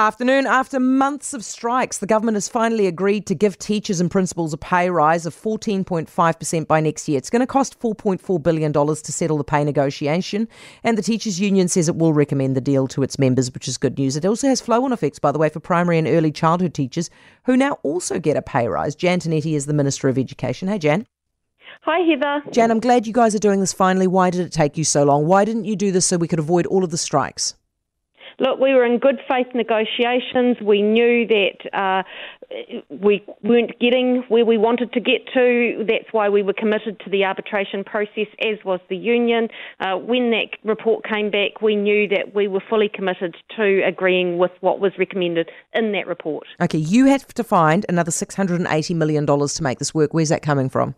Afternoon. After months of strikes, the government has finally agreed to give teachers and principals a pay rise of 14.5% by next year. It's going to cost $4.4 billion to settle the pay negotiation, and the Teachers Union says it will recommend the deal to its members, which is good news. It also has flow on effects, by the way, for primary and early childhood teachers who now also get a pay rise. Jan Tinetti is the Minister of Education. Hey, Jan. Hi, Heather. Jan, I'm glad you guys are doing this finally. Why did it take you so long? Why didn't you do this so we could avoid all of the strikes? Look, we were in good faith negotiations. We knew that uh, we weren't getting where we wanted to get to. That's why we were committed to the arbitration process, as was the union. Uh, when that report came back, we knew that we were fully committed to agreeing with what was recommended in that report. Okay, you have to find another $680 million to make this work. Where's that coming from?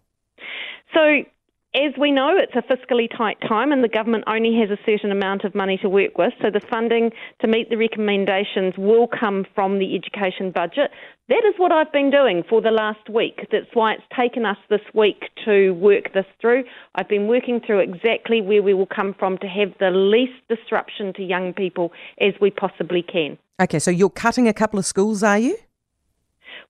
So as we know, it's a fiscally tight time and the government only has a certain amount of money to work with. So the funding to meet the recommendations will come from the education budget. That is what I've been doing for the last week. That's why it's taken us this week to work this through. I've been working through exactly where we will come from to have the least disruption to young people as we possibly can. Okay, so you're cutting a couple of schools, are you?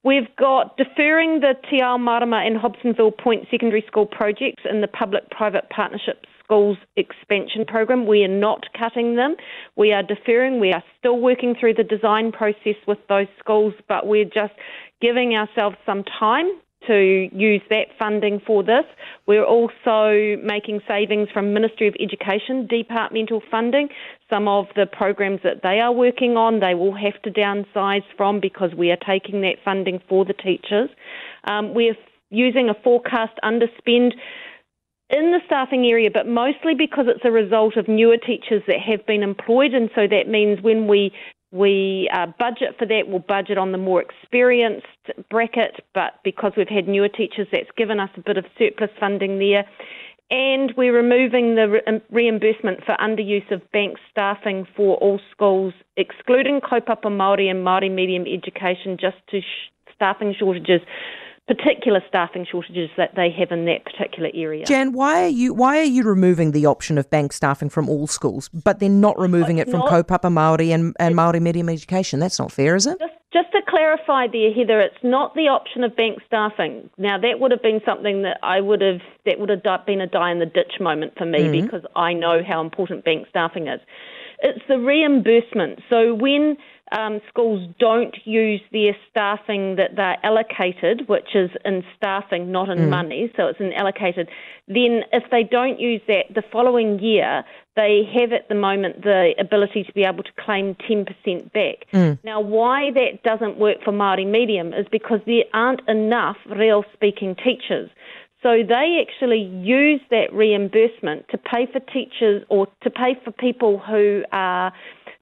We've got deferring the Te Ao Marama and Hobsonville Point Secondary School projects in the public-private partnership schools expansion program. We are not cutting them. We are deferring. We are still working through the design process with those schools, but we're just giving ourselves some time to use that funding for this. We're also making savings from Ministry of Education departmental funding. Some of the programs that they are working on, they will have to downsize from because we are taking that funding for the teachers. Um, we're using a forecast underspend in the staffing area, but mostly because it's a result of newer teachers that have been employed, and so that means when we we uh, budget for that. We'll budget on the more experienced bracket, but because we've had newer teachers, that's given us a bit of surplus funding there. And we're removing the re- um, reimbursement for underuse of bank staffing for all schools, excluding kaupapa Māori and Māori medium education, just to sh- staffing shortages particular staffing shortages that they have in that particular area. Jan, why are you why are you removing the option of bank staffing from all schools, but then not removing it from not, kaupapa Maori and, and Maori medium education? That's not fair, is it? Just, just to clarify there, Heather, it's not the option of bank staffing. Now that would have been something that I would have that would have been a die in the ditch moment for me mm-hmm. because I know how important bank staffing is. It's the reimbursement. So when um, schools don't use their staffing that they're allocated, which is in staffing, not in mm. money, so it's in allocated, then if they don't use that the following year, they have at the moment the ability to be able to claim 10% back. Mm. Now, why that doesn't work for Māori medium is because there aren't enough reo speaking teachers. So they actually use that reimbursement to pay for teachers or to pay for people who are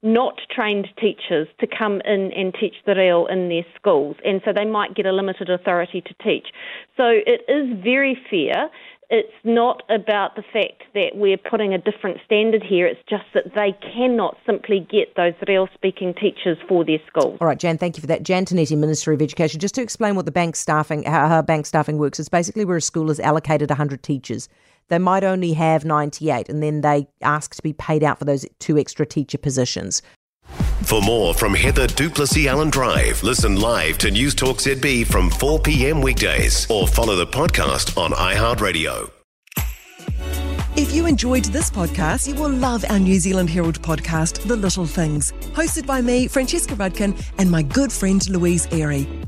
not trained teachers to come in and teach the reo in their schools, and so they might get a limited authority to teach. So it is very fair. It's not about the fact that we're putting a different standard here. It's just that they cannot simply get those reo speaking teachers for their schools. All right, Jan, thank you for that. Jan Tinetti, Minister of Education. Just to explain what the bank staffing, how, how bank staffing works, it's basically where a school is allocated 100 teachers they might only have 98 and then they ask to be paid out for those two extra teacher positions. For more from Heather du Plessis-Allen Drive, listen live to News Talk ZB from 4 p.m. weekdays or follow the podcast on iHeartRadio. If you enjoyed this podcast, you will love our New Zealand Herald podcast, The Little Things, hosted by me, Francesca Rudkin, and my good friend Louise Airy.